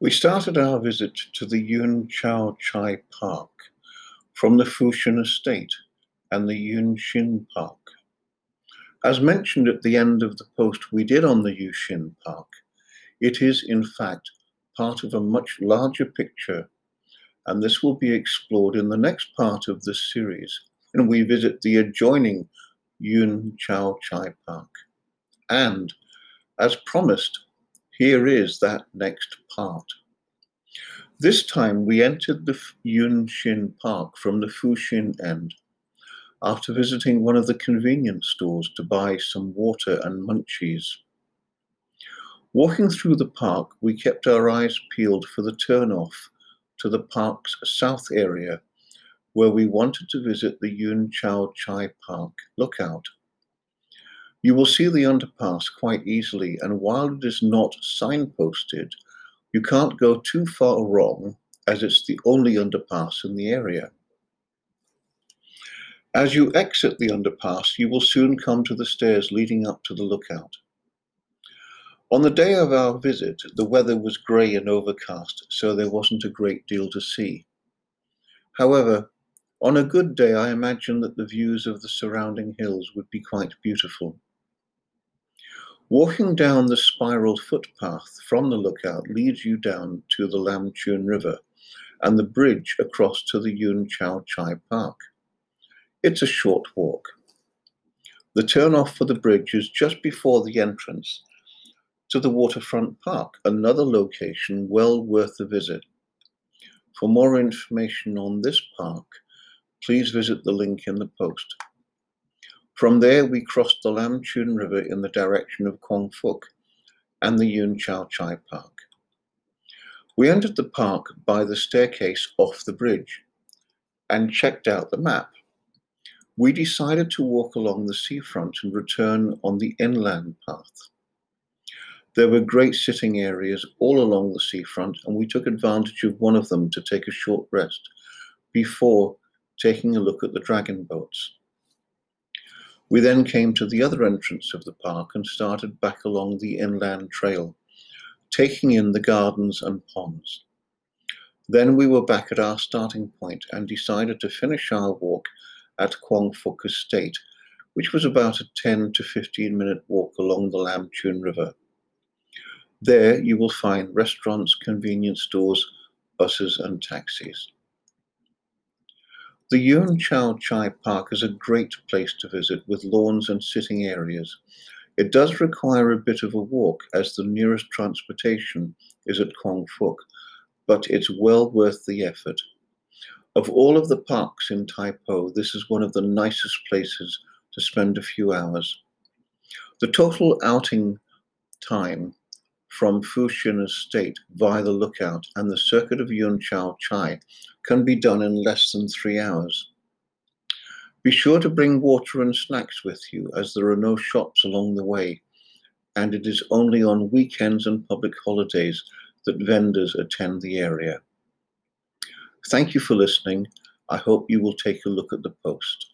We started our visit to the Yuen Chau Tsai Park from the Fu Shin Estate and the Yuen Shin Park. As mentioned at the end of the post we did on the Yuen Shin Park, it is in fact part of a much larger picture, and this will be explored in the next part of this series, and we visit the adjoining Yuen Chau Tsai Park. And, as promised, here is that next part. This time we entered the Yuen Shin Park from the Fu Shin end after visiting one of the convenience stores to buy some water and munchies. Walking through the park, we kept our eyes peeled for the turnoff to the park's south area, where we wanted to visit the Yuen Chau Tsai Park lookout. You will see the underpass quite easily, and while it is not signposted, you can't go too far wrong as it's the only underpass in the area. As you exit the underpass, you will soon come to the stairs leading up to the lookout. On the day of our visit, the weather was grey and overcast, so there wasn't a great deal to see. However, on a good day, I imagine that the views of the surrounding hills would be quite beautiful. Walking down the spiral footpath from the lookout leads you down to the Lam Tsuen River and the bridge across to the Yuen Chau Tsai Park. It's a short walk. The turnoff for the bridge is just before the entrance to the Waterfront Park, another location well worth a visit. For more information on this park, please visit the link in the post. From there, we crossed the Lam Tsuen River in the direction of Kwong Fuk and the Yuen Chau Tsai Park. We entered the park by the staircase off the bridge and checked out the map we decided to walk along the seafront and return on the inland path. There were great sitting areas all along the seafront, and we took advantage of one of them to take a short rest before taking a look at the dragon boats. We then came to the other entrance of the park and started back along the inland trail, taking in the gardens and ponds. Then we were back at our starting point and decided to finish our walk at Kwong Fuk Estate, which was about a 10 to 15 minute walk along the Lam Tsuen River. There you will find restaurants, convenience stores, buses, and taxis. The Yuen Chau Tsai Park is a great place to visit with lawns and sitting areas. It does require a bit of a walk as the nearest transportation is at Kwong Fuk, but it's well worth the effort. Of all of the parks in Tai Po, this is one of the nicest places to spend a few hours. The total outing time from Fu Shin Estate via the lookout and the circuit of Yuen Chau Tsai can be done in less than three hours. Be sure to bring water and snacks with you as there are no shops along the way, and it is only on weekends and public holidays that vendors attend the area. Thank you for listening. I hope you will take a look at the post.